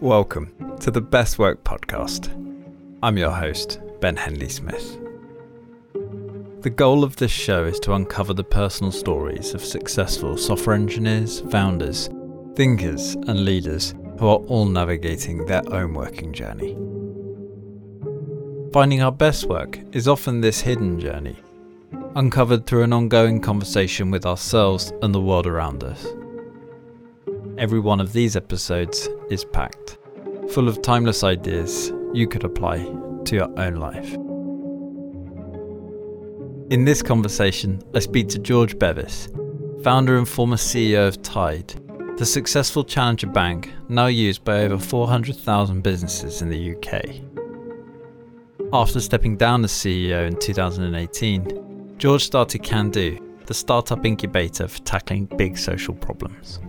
Welcome to the Best Work Podcast. I'm your host, Ben Henley Smith. The goal of this show is to uncover the personal stories of successful software engineers, founders, thinkers, and leaders who are all navigating their own working journey. Finding our best work is often this hidden journey, uncovered through an ongoing conversation with ourselves and the world around us. Every one of these episodes is packed, full of timeless ideas you could apply to your own life. In this conversation, I speak to George Bevis, founder and former CEO of Tide, the successful challenger bank now used by over 400,000 businesses in the UK. After stepping down as CEO in 2018, George started CanDo, the startup incubator for tackling big social problems.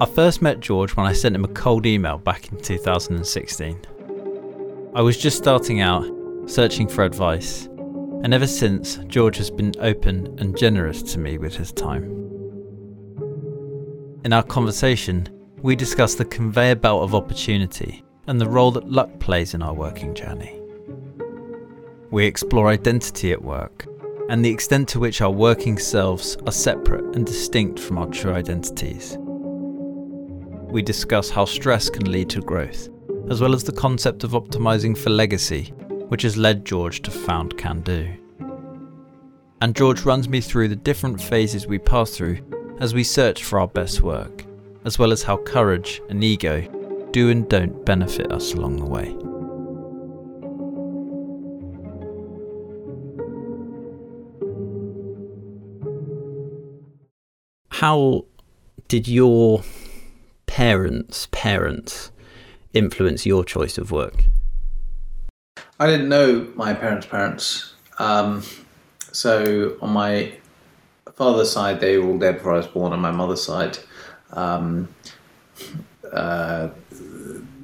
I first met George when I sent him a cold email back in 2016. I was just starting out, searching for advice, and ever since, George has been open and generous to me with his time. In our conversation, we discuss the conveyor belt of opportunity and the role that luck plays in our working journey. We explore identity at work and the extent to which our working selves are separate and distinct from our true identities we discuss how stress can lead to growth, as well as the concept of optimizing for legacy, which has led George to found CanDo. And George runs me through the different phases we pass through as we search for our best work, as well as how courage and ego do and don't benefit us along the way. How did your parents' parents influence your choice of work? I didn't know my parents' parents. Um, so on my father's side, they were all dead before I was born. On my mother's side, um, uh,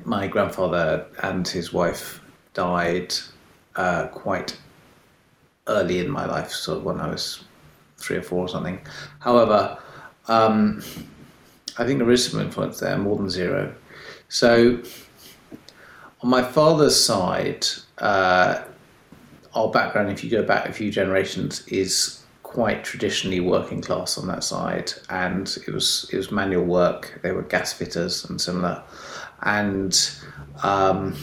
my grandfather and his wife died uh, quite early in my life, so when I was three or four or something. However, um, I think there is some influence there, more than zero. So, on my father's side, uh, our background, if you go back a few generations, is quite traditionally working class on that side, and it was it was manual work. They were gas fitters and similar, and um,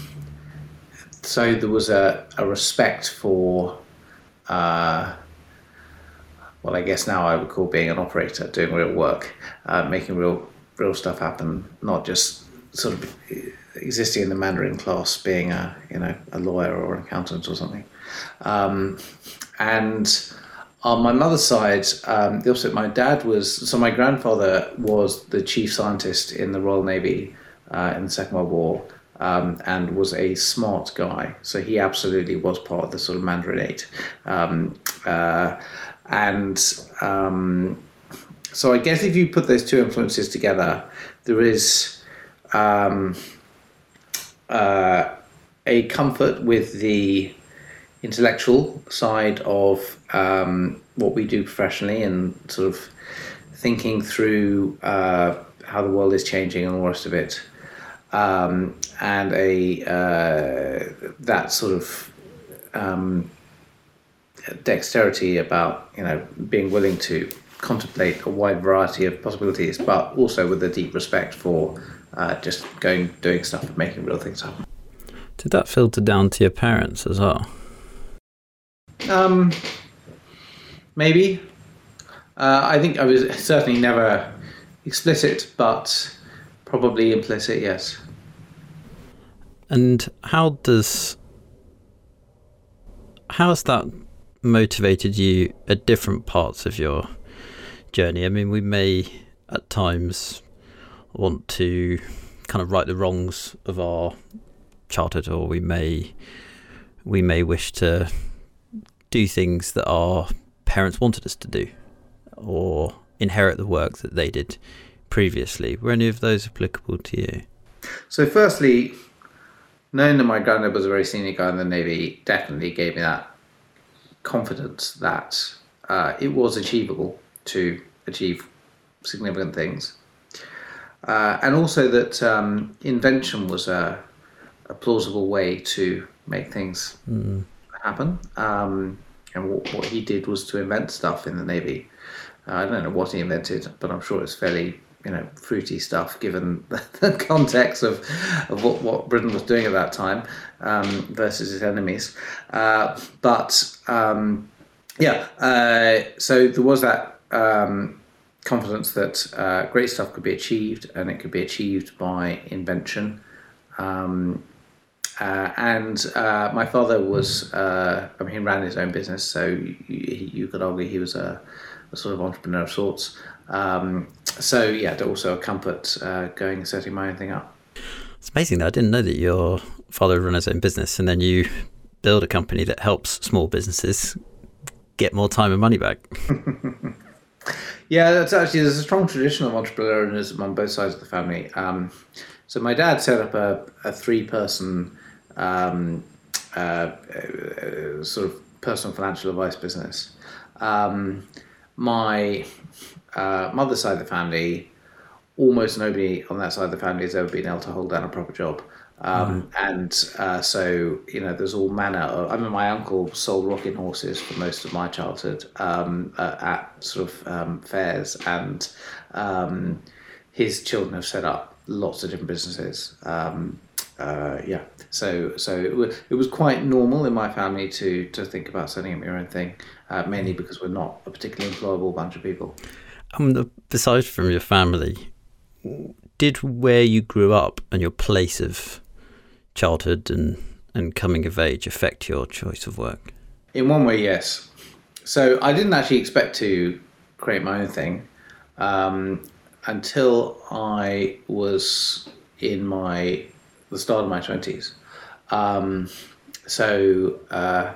so there was a, a respect for. Uh, well, I guess now I would call being an operator, doing real work, uh, making real real stuff happen, not just sort of existing in the Mandarin class, being a you know a lawyer or an accountant or something. Um, and on my mother's side, um, the opposite. My dad was so my grandfather was the chief scientist in the Royal Navy uh, in the Second World War. Um, and was a smart guy. So he absolutely was part of the sort of Mandarin Eight. Um, uh, and um, so I guess if you put those two influences together, there is um, uh, a comfort with the intellectual side of um, what we do professionally and sort of thinking through uh, how the world is changing and all the rest of it. Um, and a uh, that sort of um, dexterity about you know being willing to contemplate a wide variety of possibilities, but also with a deep respect for uh, just going doing stuff and making real things happen. Did that filter down to your parents as well? Um, maybe. Uh, I think I was certainly never explicit, but probably implicit. Yes. And how does how has that motivated you at different parts of your journey. I mean, we may at times want to kind of right the wrongs of our childhood, or we may we may wish to do things that our parents wanted us to do, or inherit the work that they did previously. Were any of those applicable to you? So, firstly, knowing that my granddad was a very senior guy in the Navy definitely gave me that confidence that uh, it was achievable to achieve significant things. uh, and also that um, invention was a, a, plausible way to make things mm. happen. Um, and what, what, he did was to invent stuff in the navy. Uh, I don't know what he invented, but I'm sure it's fairly you know fruity stuff given the context of, of what, what Britain was doing at that time um, versus its enemies. Uh, but um, yeah, uh, so there was that um, confidence that uh, great stuff could be achieved and it could be achieved by invention. Um, uh, and uh, my father was, uh, I mean, he ran his own business, so you, you could argue he was a, a, sort of entrepreneur of sorts. Um, so, yeah, also a comfort uh, going and setting my own thing up. It's amazing that I didn't know that your father ran his own business and then you build a company that helps small businesses get more time and money back. yeah, that's actually there's a strong tradition of entrepreneurialism on both sides of the family. Um, so my dad set up a, a three person um, uh, uh, sort of personal financial advice business. Um, my uh, mother's side of the family, almost nobody on that side of the family has ever been able to hold down a proper job. Um, mm. And uh, so, you know, there's all manner of. I mean, my uncle sold rocking horses for most of my childhood um, uh, at sort of um, fairs, and um, his children have set up lots of different businesses. Um, uh, yeah, so so it was, it was quite normal in my family to to think about setting up your own thing, uh, mainly because we're not a particularly employable bunch of people. Um, besides from your family, did where you grew up and your place of childhood and, and coming of age affect your choice of work? In one way, yes. So I didn't actually expect to create my own thing um, until I was in my the start of my twenties. Um, so uh,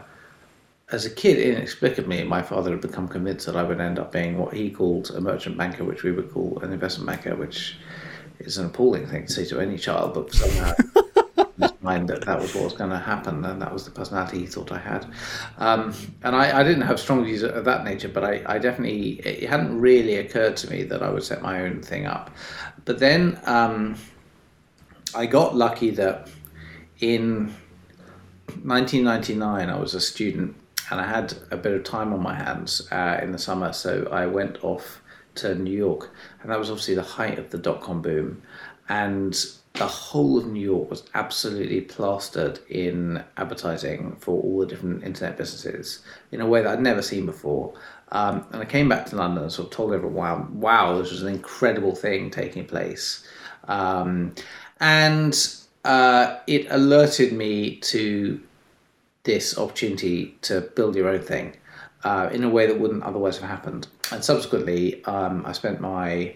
as a kid, inexplicably, my father had become convinced that I would end up being what he called a merchant banker, which we would call an investment banker, which is an appalling thing to say to any child, but somehow in his mind that that was what was going to happen, and that was the personality he thought I had. Um, and I, I, didn't have strong views of that nature, but I, I, definitely it hadn't really occurred to me that I would set my own thing up. But then um, I got lucky that in 1999 I was a student and I had a bit of time on my hands uh, in the summer, so I went off to New York, and that was obviously the height of the dot com boom, and the whole of New York was absolutely plastered in advertising for all the different internet businesses in a way that I'd never seen before. Um, and I came back to London and sort of told everyone, wow, this was an incredible thing taking place. Um, and uh, it alerted me to this opportunity to build your own thing uh, in a way that wouldn't otherwise have happened. And subsequently, um, I spent my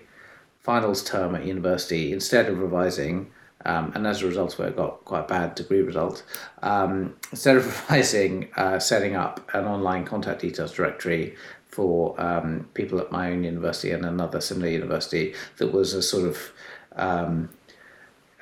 finals term at university, instead of revising, um, and as a result of it, I got quite a bad degree result. Um, instead of revising, uh, setting up an online contact details directory for um, people at my own university and another similar university that was a sort of um,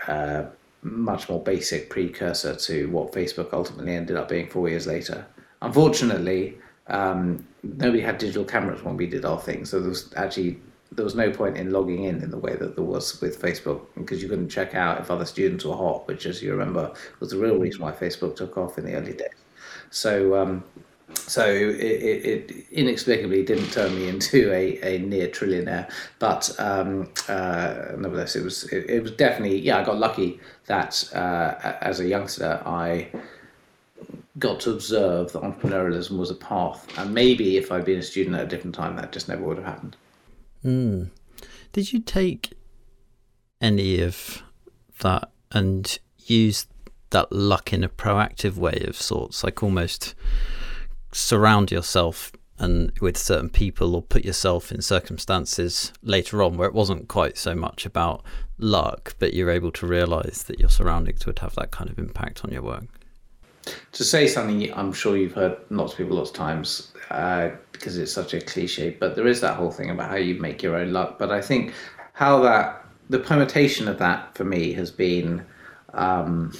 uh, much more basic precursor to what Facebook ultimately ended up being four years later. Unfortunately, um, nobody had digital cameras when we did our thing, so there was actually there was no point in logging in in the way that there was with Facebook because you couldn't check out if other students were hot, which, as you remember, was the real reason why Facebook took off in the early days. So, um, so it, it, it, inexplicably didn't turn me into a, a near trillionaire, but um, uh, nevertheless, it was it, it, was definitely yeah. I got lucky that uh, as a youngster I got to observe that entrepreneurialism was a path, and maybe if I'd been a student at a different time, that just never would have happened. Mm. Did you take any of that and use that luck in a proactive way of sorts, like almost surround yourself and with certain people or put yourself in circumstances later on where it wasn't quite so much about luck, but you're able to realize that your surroundings would have that kind of impact on your work? To say something I'm sure you've heard lots of people lots of times, uh, because it's such a cliche. But there is that whole thing about how you make your own luck. But I think how that the permutation of that for me has been. Um,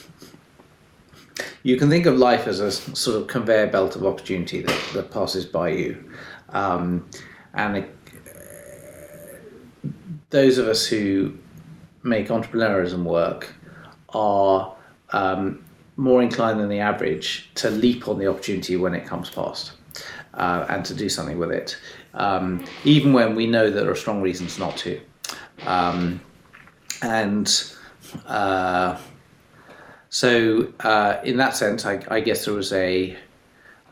you can think of life as a sort of conveyor belt of opportunity that, that passes by you. Um, and it, those of us who make entrepreneurism work are um, more inclined than the average to leap on the opportunity when it comes past uh, and to do something with it, um, even when we know there are strong reasons not to. Um, and uh, so, uh, in that sense, I, I, guess there was a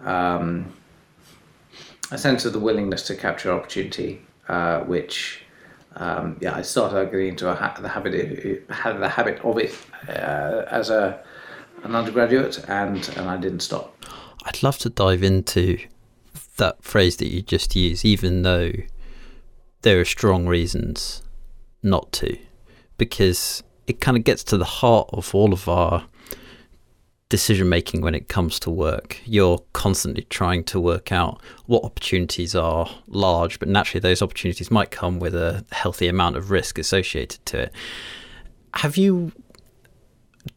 um, a sense of the willingness to capture opportunity, uh, which um, yeah, I started getting into ha- the habit had the habit of it uh, as a an undergraduate, and and I didn't stop. I'd love to dive into that phrase that you just used, even though there are strong reasons not to, because it kind of gets to the heart of all of our decision making when it comes to work. You're constantly trying to work out what opportunities are large, but naturally those opportunities might come with a healthy amount of risk associated to it. Have you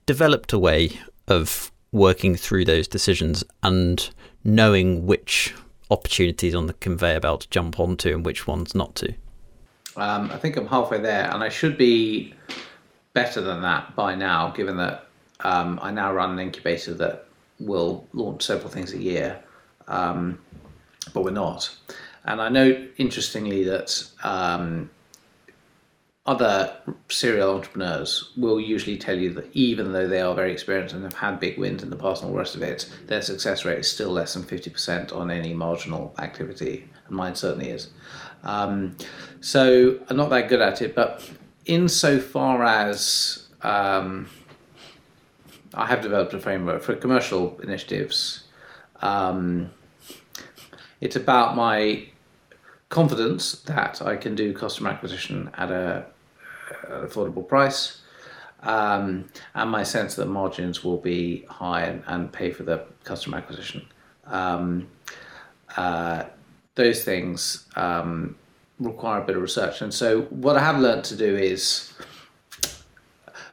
developed a way of working through those decisions and knowing which opportunities on the conveyor belt to jump onto and which ones not to? Um, I think I'm halfway there, and I should be better than that by now, given that um, I now run an incubator that will launch several things a year, um, but we're not. And I know, interestingly, that um, other serial entrepreneurs will usually tell you that even though they are very experienced and have had big wins in the past and all the rest of it, their success rate is still less than 50% on any marginal activity. And mine certainly is. Um, so I'm not that good at it, but insofar as um, I have developed a framework for commercial initiatives. Um, it's about my confidence that I can do customer acquisition at a an affordable price, um, and my sense that margins will be high and, and pay for the customer acquisition. Um, uh, those things um, require a bit of research, and so what I have learned to do is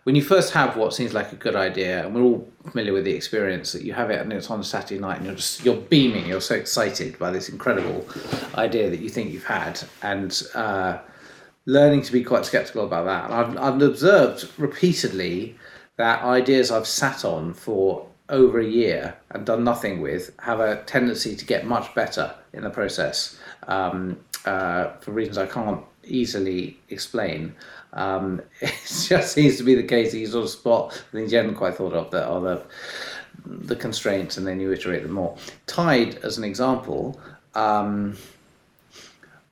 when you first have what seems like a good idea, and we're all familiar with the experience that you have it and it's on a Saturday night and you're just you're beaming, you're so excited by this incredible idea that you think you've had, and uh, learning to be quite skeptical about that. I've I've observed repeatedly that ideas I've sat on for over a year and done nothing with have a tendency to get much better in the process. Um, uh, for reasons I can't easily explain. Um, it just seems to be the case that you sort of spot things you hadn't quite thought of that are the, the constraints and then you iterate them more. Tide, as an example, um,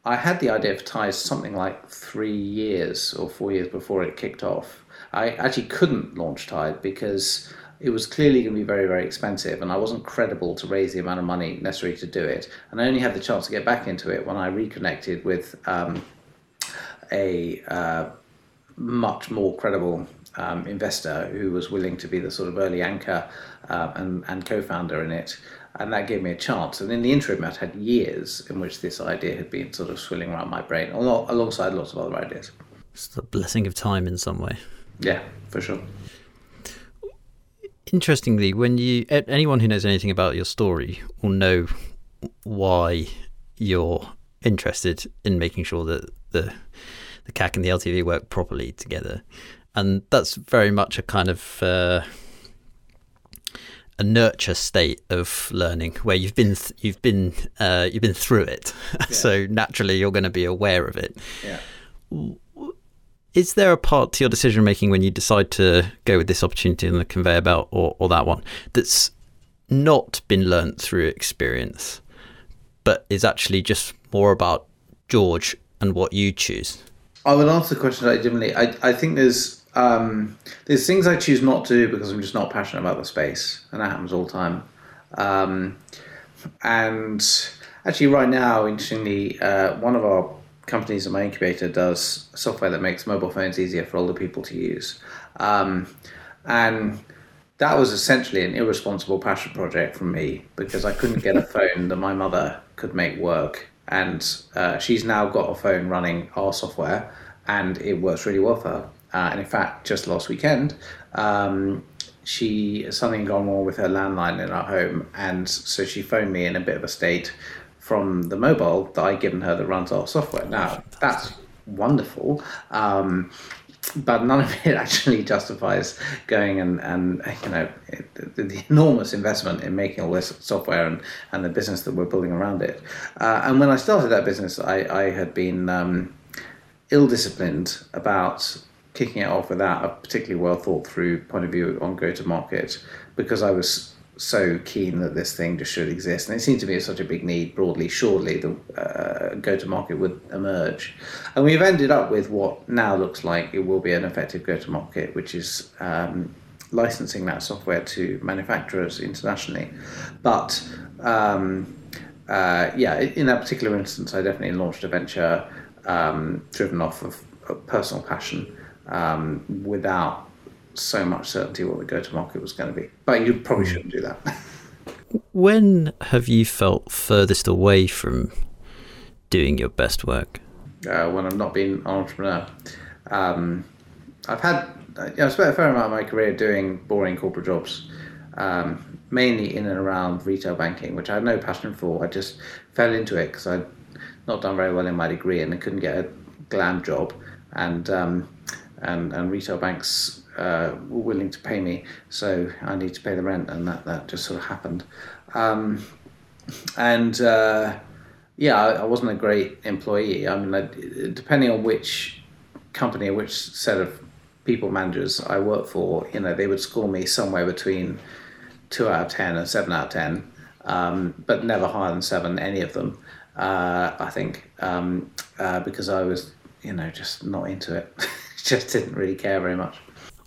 I had the idea for Tide something like three years or four years before it kicked off. I actually couldn't launch Tide because it was clearly going to be very, very expensive, and I wasn't credible to raise the amount of money necessary to do it. And I only had the chance to get back into it when I reconnected with um, a uh, much more credible um, investor who was willing to be the sort of early anchor uh, and, and co-founder in it. And that gave me a chance. And in the interim, I'd had years in which this idea had been sort of swirling around my brain, alongside lots of other ideas. It's the blessing of time in some way. Yeah, for sure. Interestingly, when you anyone who knows anything about your story will know why you're interested in making sure that the the CAC and the LTV work properly together, and that's very much a kind of uh, a nurture state of learning where you've been th- you've been uh, you've been through it, yeah. so naturally you're going to be aware of it. Yeah. Is there a part to your decision making when you decide to go with this opportunity in the conveyor belt or, or that one that's not been learnt through experience, but is actually just more about George and what you choose? I would answer the question slightly differently. I, I think there's um, there's things I choose not to do because I'm just not passionate about the space, and that happens all the time. Um, and actually, right now, interestingly, uh, one of our companies in my incubator does software that makes mobile phones easier for older people to use, um, and that was essentially an irresponsible passion project from me because I couldn't get a phone that my mother could make work. And uh, she's now got a phone running our software, and it works really well for her. Uh, and in fact, just last weekend, um, she something gone wrong with her landline in our home, and so she phoned me in a bit of a state from the mobile that I've given her that runs our software. Now that's wonderful. Um, but none of it actually justifies going and, and you know the, the, enormous investment in making all this software and, and the business that we're building around it. Uh, and when I started that business, I, I had been um, ill disciplined about kicking it off without a particularly well thought through point of view on go to market because I was so keen that this thing just should exist. And it seemed to be such a big need broadly, shortly, the uh, go to market would emerge. And we've ended up with what now looks like it will be an effective go to market, which is um, licensing that software to manufacturers internationally. But um, uh, yeah, in that particular instance, I definitely launched a venture um, driven off of, of personal passion um, without so much certainty what the go to market was going to be. But you probably shouldn't do that. when have you felt furthest away from doing your best work? Uh, when I've not been an entrepreneur. Um, I've had, you know, I spent a fair amount of my career doing boring corporate jobs, um, mainly in and around retail banking, which I had no passion for. I just fell into it because I'd not done very well in my degree and I couldn't get a glam job. And, um, and, and retail banks uh, were willing to pay me, so I need to pay the rent, and that, that just sort of happened. Um, and uh, yeah, I, I, wasn't a great employee. I mean, I, depending on which company which set of people managers I worked for, you know, they would score me somewhere between two out of ten and seven out of ten, um, but never higher than seven, any of them. Uh, I think um, uh, because I was, you know, just not into it. just didn't really care very much.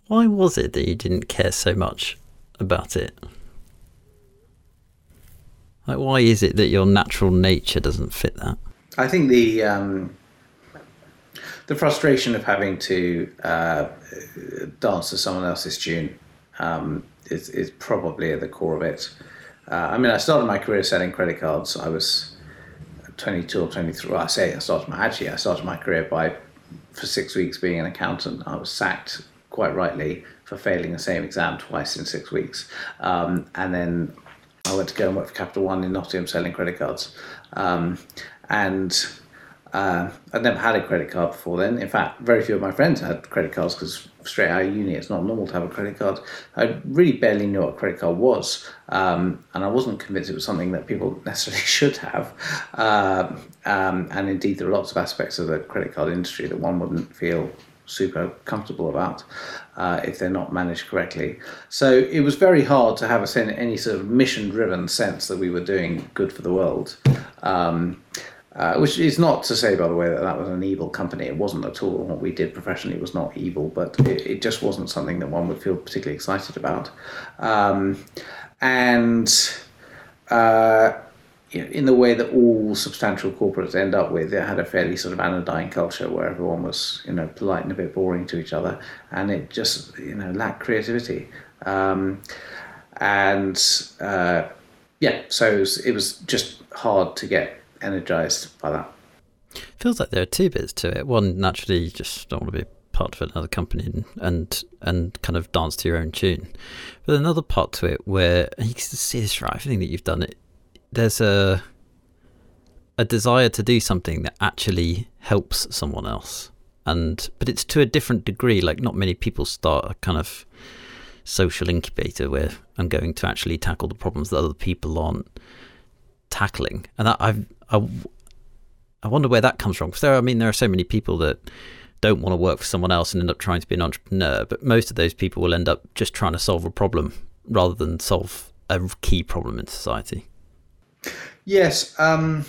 Why was it that you didn't care so much about it? Like, why is it that your natural nature doesn't fit that? I think the um, the frustration of having to uh, dance to someone else's tune um, is, is probably at the core of it. Uh, I mean, I started my career selling credit cards. I was 22 or 23. Well, I say I started my actually I started my career by for six weeks being an accountant. I was sacked quite rightly for failing the same exam twice in six weeks. Um, and then I went to go and work for Capital One in Nottingham selling credit cards. Um, and uh, I'd never had a credit card before then. In fact, very few of my friends had credit cards because straight out of uni, it's not normal to have a credit card. I really barely knew what a credit card was, um, and I wasn't convinced it was something that people necessarily should have. Uh, um, and indeed, there are lots of aspects of the credit card industry that one wouldn't feel super comfortable about uh, if they're not managed correctly. So it was very hard to have a, any sort of mission driven sense that we were doing good for the world. Um, uh, which is not to say, by the way, that that was an evil company. It wasn't at all. What we did professionally was not evil, but it, it just wasn't something that one would feel particularly excited about. Um, and uh, in the way that all substantial corporates end up with, it had a fairly sort of anodyne culture where everyone was, you know, polite and a bit boring to each other, and it just, you know, lacked creativity. Um, and uh, yeah, so it was, it was just hard to get energized by that. Feels like there are two bits to it. One, naturally, you just don't want to be part of another company and, and and kind of dance to your own tune. But another part to it where you can see this right, everything that you've done, it there's a a desire to do something that actually helps someone else and but it's to a different degree like not many people start a kind of social incubator where i'm going to actually tackle the problems that other people aren't tackling and that i've I, I wonder where that comes from because there i mean there are so many people that don't want to work for someone else and end up trying to be an entrepreneur but most of those people will end up just trying to solve a problem rather than solve a key problem in society Yes, um,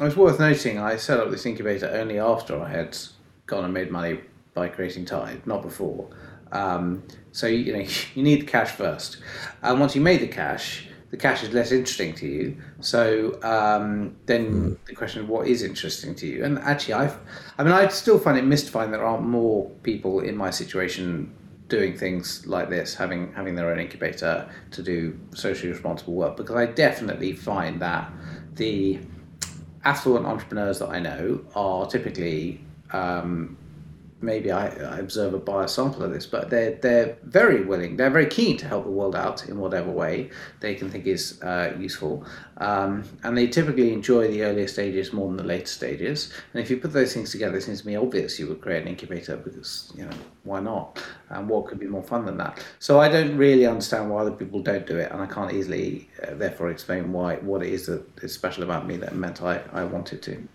it was worth noting. I set up this incubator only after I had gone and made money by creating Tide, not before. Um, so you know you need the cash first, and once you made the cash, the cash is less interesting to you. So um, then mm. the question of what is interesting to you, and actually I've, I mean I still find it mystifying that there aren't more people in my situation doing things like this, having having their own incubator to do socially responsible work, because I definitely find that the affluent entrepreneurs that I know are typically um, maybe I, I observe a biased sample of this, but they're they're very willing. They're very keen to help the world out in whatever way they can think is uh, useful, um, and they typically enjoy the earlier stages more than the later stages. And if you put those things together, it seems to me obvious you would create an incubator because you know why not? And what could be more fun than that? So I don't really understand why other people don't do it, and I can't easily uh, therefore explain why what it is that is special about me that meant I I wanted to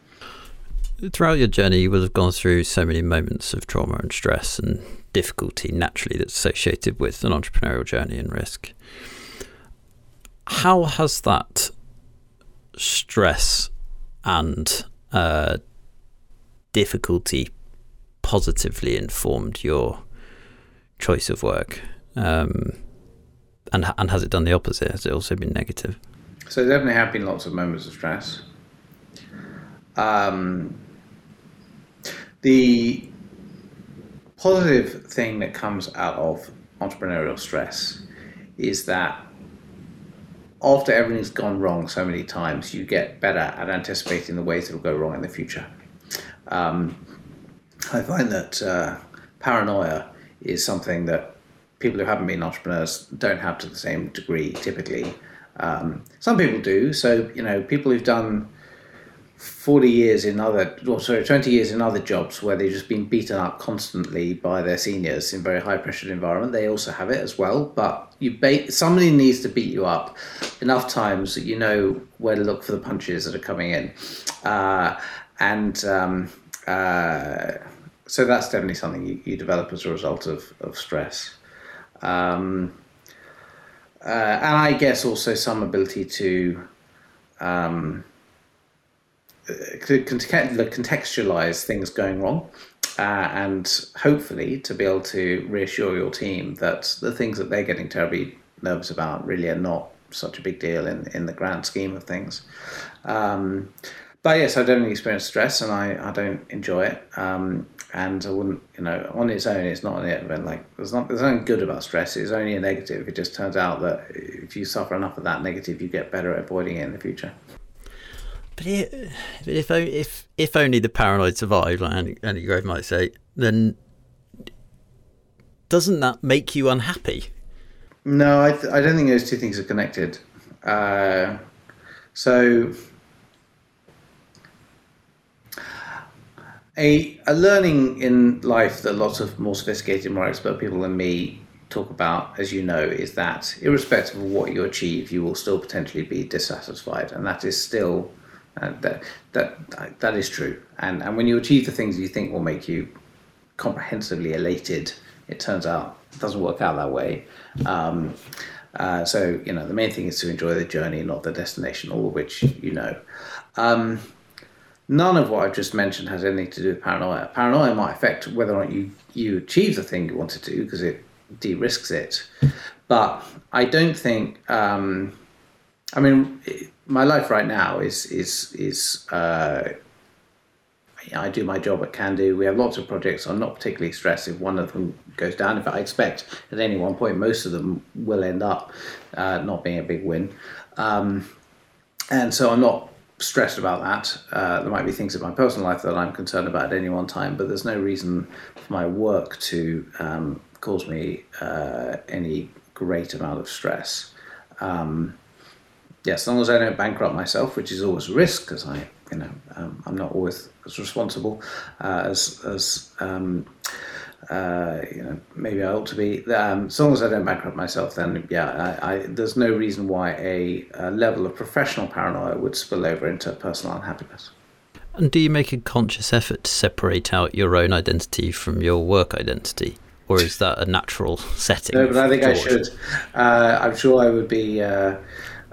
throughout your journey, you would have gone through so many moments of trauma and stress and difficulty naturally that's associated with an entrepreneurial journey and risk. How has that stress and uh, difficulty positively informed your choice of work? Um, and, and has it done the opposite? Has it also been negative? So, there definitely have been lots of moments of stress. Um, the positive thing that comes out of entrepreneurial stress is that after everything's gone wrong so many times, you get better at anticipating the ways it will go wrong in the future. Um, I find that uh, paranoia is something that people who haven't been entrepreneurs don't have to the same degree typically. Um, some people do. So, you know, people who've done 40 years in other, or sorry, 20 years in other jobs where they've just been beaten up constantly by their seniors in very high pressured environment. They also have it as well. But you somebody needs to beat you up enough times that you know where to look for the punches that are coming in. Uh, and um, uh, so that's definitely something you, you, develop as a result of, of stress. Um, uh, and I guess also some ability to um, to contextualize things going wrong uh, and hopefully to be able to reassure your team that the things that they're getting terribly nervous about really are not such a big deal in, in the grand scheme of things. Um, but yes, I don't experience stress and I, I don't enjoy it. Um, and I wouldn't, you know, on its own, it's not an event. Like there's not there's nothing good about stress. It's only a negative. It just turns out that if you suffer enough of that negative, you get better at avoiding it in the future. But if if if only the paranoid survive, like Andy, Andy Grove might say, then doesn't that make you unhappy? No, I, th- I don't think those two things are connected. Uh, so, a, a learning in life that lots of more sophisticated, more expert people than me talk about, as you know, is that irrespective of what you achieve, you will still potentially be dissatisfied, and that is still uh, that, that, that is true. And, and when you achieve the things you think will make you comprehensively elated, it turns out it doesn't work out that way. Um, uh, so, you know, the main thing is to enjoy the journey, not the destination, all of which you know. Um, none of what I've just mentioned has anything to do with paranoia. Paranoia might affect whether or not you, you achieve the thing you want to do because it de risks it. But I don't think, um, I mean, my life right now is is is uh, I do my job at CanDo. We have lots of projects. I'm not particularly stressed if one of them goes down. In fact, I expect at any one point most of them will end up uh, not being a big win, um, and so I'm not stressed about that. Uh, there might be things in my personal life that I'm concerned about at any one time, but there's no reason for my work to um, cause me uh, any great amount of stress. Um, yeah, as long as I don't bankrupt myself, which is always a risk because I, you know, um, I'm not always as responsible uh, as as um, uh, you know maybe I ought to be. Um, as long as I don't bankrupt myself, then yeah, I, I, there's no reason why a, a level of professional paranoia would spill over into personal unhappiness. And do you make a conscious effort to separate out your own identity from your work identity? Or is that a natural setting? No, but I think? I should. Uh, I'm sure I would be uh,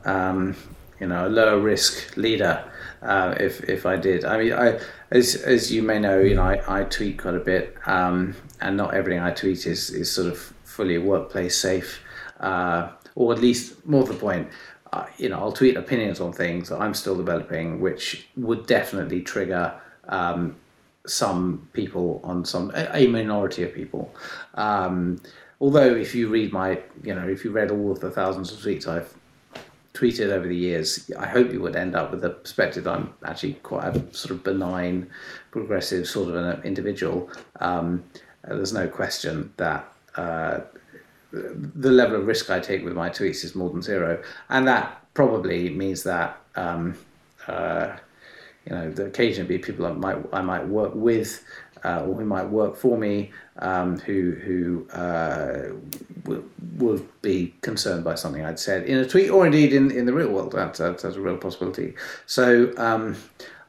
um, you know, a lower risk leader uh, if if I did. I mean, I as as you may know, you know, I, I tweet quite a bit, um, and not everything I tweet is is sort of fully workplace safe, uh, or at least more the point. Uh, you know, I'll tweet opinions on things that I'm still developing, which would definitely trigger um, some people on some a minority of people. Um, although, if you read my, you know, if you read all of the thousands of tweets I've tweeted over the years, I hope you would end up with the perspective that I'm actually quite a sort of benign, progressive sort of an individual. Um, there's no question that uh, the level of risk I take with my tweets is more than zero, and that probably means that um, uh, you know occasionally people I might I might work with uh, or who might work for me um, who who uh, will, will be concerned by something I'd said in a tweet or indeed in, in the real world. That's, that's, that's a real possibility. So um,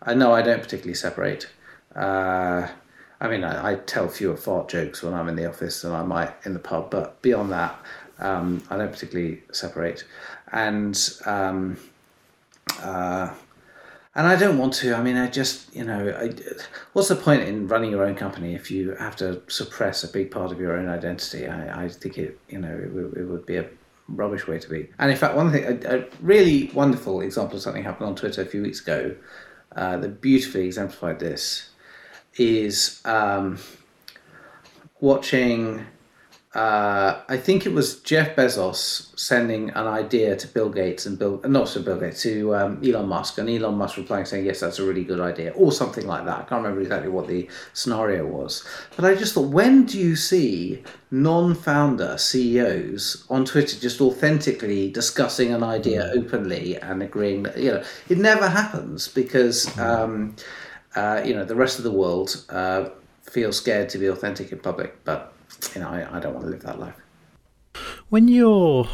I know I don't particularly separate. Uh, I mean, I, I, tell fewer fart jokes when I'm in the office than I might in the pub, but beyond that, um, I don't particularly separate. And um, uh, and I don't want to. I mean, I just, you know, I, what's the point in running your own company if you have to suppress a big part of your own identity? I, I think it, you know, it, it would be a rubbish way to be. And in fact, one thing, a, a really wonderful example of something happened on Twitter a few weeks ago uh, that beautifully exemplified this is um, watching uh, I think it was Jeff Bezos sending an idea to Bill Gates and Bill, not to Bill Gates, to um, Elon Musk, and Elon Musk replying saying, "Yes, that's a really good idea," or something like that. I can't remember exactly what the scenario was, but I just thought, when do you see non-founder CEOs on Twitter just authentically discussing an idea mm. openly and agreeing that you know it never happens because mm. um, uh, you know the rest of the world uh, feels scared to be authentic in public, but you know, I, I don't want to live that life. When you're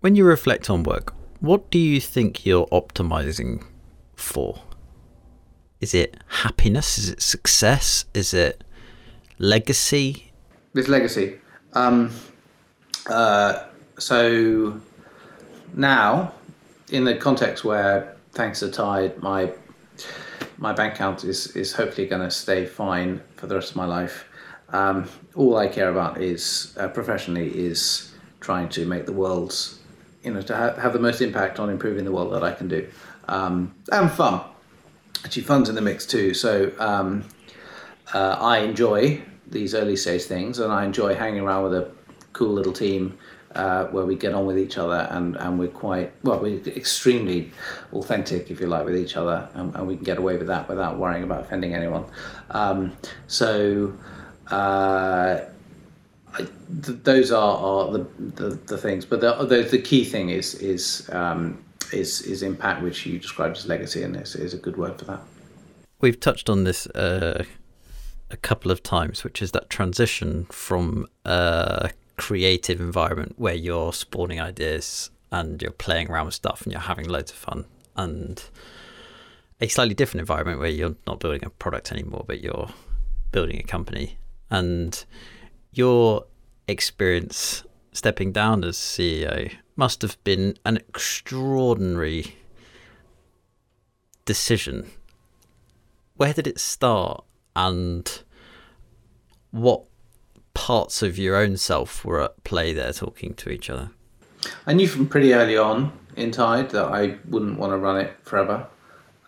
when you reflect on work, what do you think you're optimizing for? Is it happiness? Is it success? Is it legacy? It's legacy. Um, uh, so now, in the context where, thanks to Tide, my my bank account is is hopefully going to stay fine for the rest of my life. Um, all I care about is uh, professionally is trying to make the world, you know, to ha- have the most impact on improving the world that I can do, um, and fun. Actually, fun's in the mix too. So um, uh, I enjoy these early stage things, and I enjoy hanging around with a cool little team uh, where we get on with each other and, and we're quite well we're extremely authentic if you like with each other and, and we can get away with that without worrying about offending anyone um, so uh, I, th- those are, are the, the, the things. But the, the, the key thing is is um, is is impact, which you described as legacy, and this is a good word for that. We've touched on this uh, a couple of times, which is that transition from a creative environment where you're spawning ideas and you're playing around with stuff and you're having loads of fun, and a slightly different environment where you're not building a product anymore, but you're building a company and your experience stepping down as CEO must have been an extraordinary decision. Where did it start, and what parts of your own self were at play there talking to each other? I knew from pretty early on in Tide that I wouldn't want to run it forever.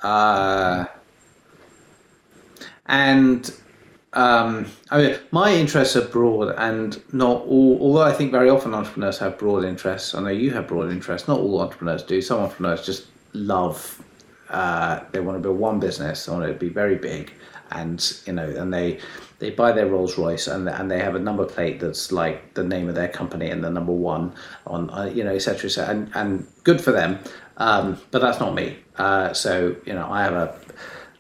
Uh, and um, I mean, my interests are broad, and not all. Although I think very often entrepreneurs have broad interests. I know you have broad interests. Not all entrepreneurs do. Some entrepreneurs just love. Uh, they want to build one business. They want it to be very big, and you know, and they they buy their Rolls Royce and and they have a number plate that's like the name of their company and the number one on uh, you know, etc. Et and and good for them. Um, but that's not me. Uh, so you know, I have a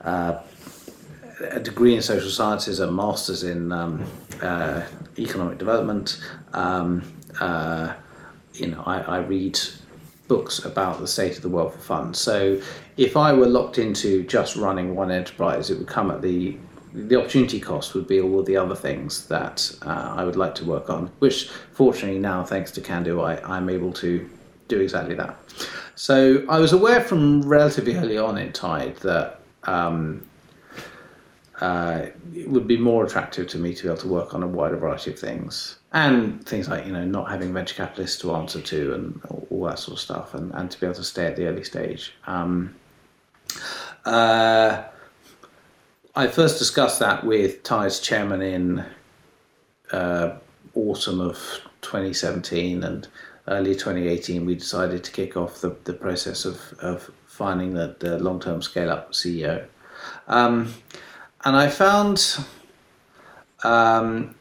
uh, a degree in social sciences, a master's in um, uh, economic development. Um, uh, you know, I, I, read books about the state of the world for fun. So, if I were locked into just running one enterprise, it would come at the the opportunity cost would be all the other things that uh, I would like to work on. Which, fortunately, now thanks to CanDo, I, I'm able to do exactly that. So, I was aware from relatively early on in Tide that. Um, uh, it would be more attractive to me to be able to work on a wider variety of things and things like you know not having venture capitalists to answer to and all that sort of stuff and, and to be able to stay at the early stage um, uh, I first discussed that with Tide's chairman in uh, autumn of 2017 and early 2018, we decided to kick off the, the process of, of finding the, the long term scale up CEO. Um, and I found um,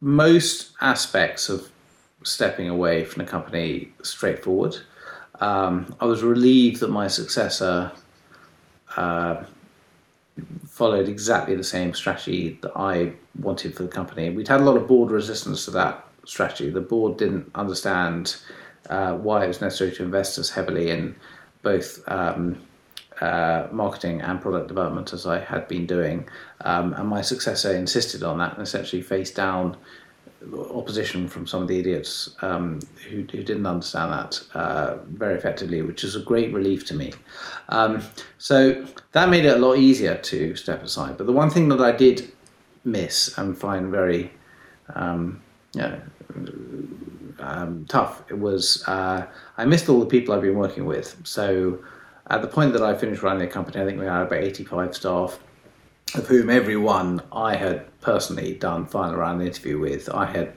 most aspects of stepping away from the company straightforward. Um, I was relieved that my successor uh, followed exactly the same strategy that I wanted for the company. We'd had a lot of board resistance to that strategy. The board didn't understand uh, why it was necessary to invest as heavily in both um, uh, marketing and product development as I had been doing. Um, and my successor insisted on that and essentially faced down opposition from some of the idiots um, who, who, didn't understand that uh, very effectively, which is a great relief to me. Um, so that made it a lot easier to step aside. But the one thing that I did miss and find very um, you know, um, tough was uh, I missed all the people I've been working with. So at the point that I finished running the company, I think we had about 85 staff, of whom every one I had personally done final round interview with. I had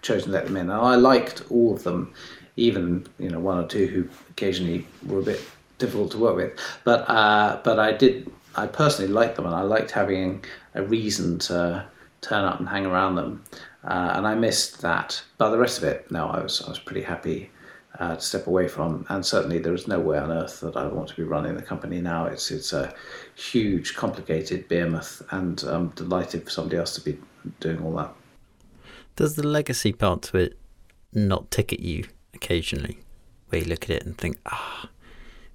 chosen to let them in, and I liked all of them, even you know one or two who occasionally were a bit difficult to work with. But uh, but I did I personally liked them, and I liked having a reason to turn up and hang around them. Uh, and I missed that. But the rest of it, no, I was I was pretty happy uh, to step away from. And certainly, there is no way on earth that I want to be running the company now. It's it's a huge, complicated behemoth, and I'm delighted for somebody else to be doing all that. Does the legacy part to it not tick at you occasionally, where you look at it and think, ah,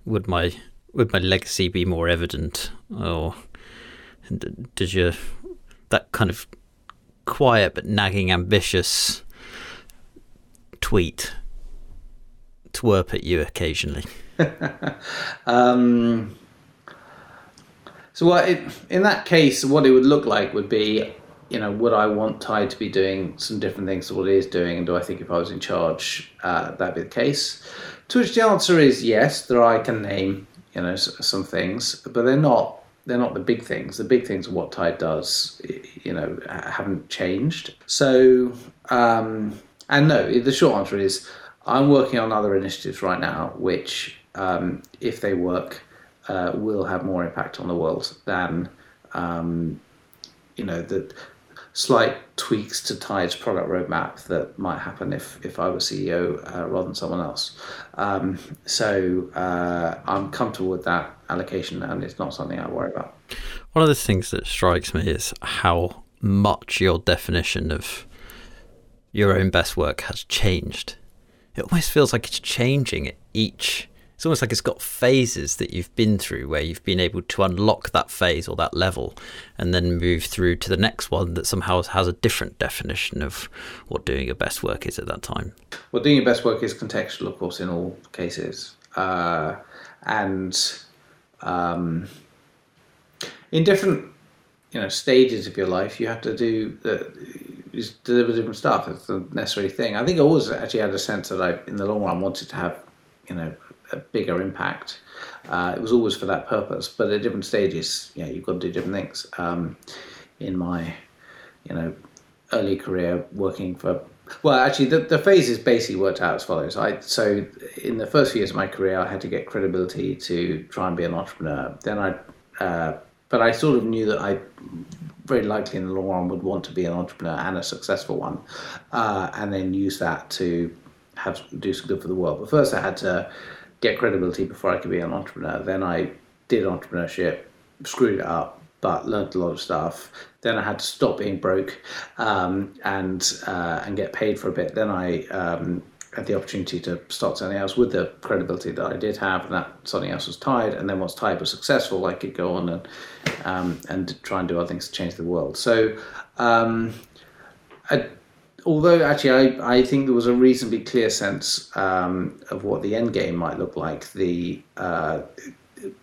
would my would my legacy be more evident, or does your that kind of quiet but nagging ambitious tweet twerp at you occasionally? um, so, what it, in that case, what it would look like would be, you know, would I want Tide to be doing some different things to what it is doing, and do I think if I was in charge, uh, that'd be the case? To which the answer is yes. There I can name, you know, some things, but they're not. They're not the big things. The big things what Tide does, you know, haven't changed. So, um, and no, the short answer is I'm working on other initiatives right now, which, um, if they work, uh, will have more impact on the world than, um, you know, the slight tweaks to Tide's product roadmap that might happen if, if I were CEO uh, rather than someone else. Um, so uh, I'm comfortable with that allocation, and it's not something I worry about. One of the things that strikes me is how much your definition of your own best work has changed it almost feels like it's changing at each. It's almost like it's got phases that you've been through where you've been able to unlock that phase or that level and then move through to the next one that somehow has a different definition of what doing your best work is at that time. Well, doing your best work is contextual, of course, in all cases. Uh, and um, in different you know stages of your life, you have to do the just deliver different stuff. It's a necessary thing. I think I always actually had a sense that I, in the long run, wanted to have, you know, a bigger impact. Uh, it was always for that purpose, but at different stages, yeah, you've got to do different things. Um, in my, you know, early career working for, well, actually, the, the phases basically worked out as follows. I so in the first few years of my career, I had to get credibility to try and be an entrepreneur. Then I, uh, but I sort of knew that I very likely in the long run would want to be an entrepreneur and a successful one, uh, and then use that to have do some good for the world. But first, I had to get credibility before I could be an entrepreneur. Then I did entrepreneurship, screwed it up, but learned a lot of stuff. Then I had to stop being broke um, and uh, and get paid for a bit. Then I um, had the opportunity to start something else with the credibility that I did have, and that something else was Tide. And then once Tide was successful, I could go on and um, and try and do other things to change the world. So, um, I, although actually I, I think there was a reasonably clear sense um, of what the end game might look like, the uh,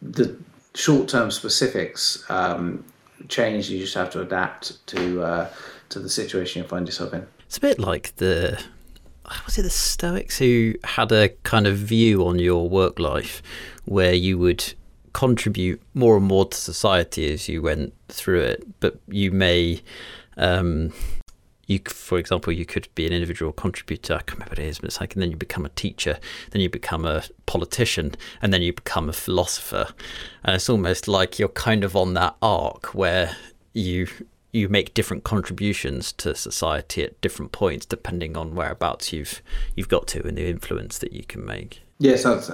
the short term specifics um, change. You just have to adapt to uh, to the situation you find yourself in. It's a bit like the was it the Stoics who had a kind of view on your work life where you would contribute more and more to society as you went through it, but you may um, you, for example, you could be an individual contributor. I can't remember what it is, but it's like, and then you become a teacher, then you become a politician, and then you become a philosopher. And it's almost like you're kind of on that arc where you you make different contributions to society at different points, depending on whereabouts you've you've got to and the influence that you can make. Yes, that's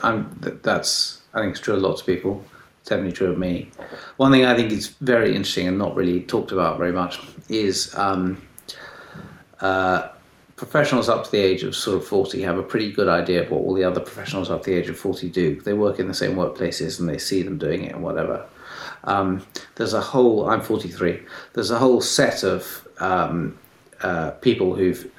that's I think it's true of lots of people. It's definitely true of me. One thing I think is very interesting and not really talked about very much is. Um, uh, professionals up to the age of sort of 40 have a pretty good idea of what all the other professionals up to the age of 40 do. They work in the same workplaces and they see them doing it and whatever. Um, there's a whole, I'm 43, there's a whole set of um, uh, people who've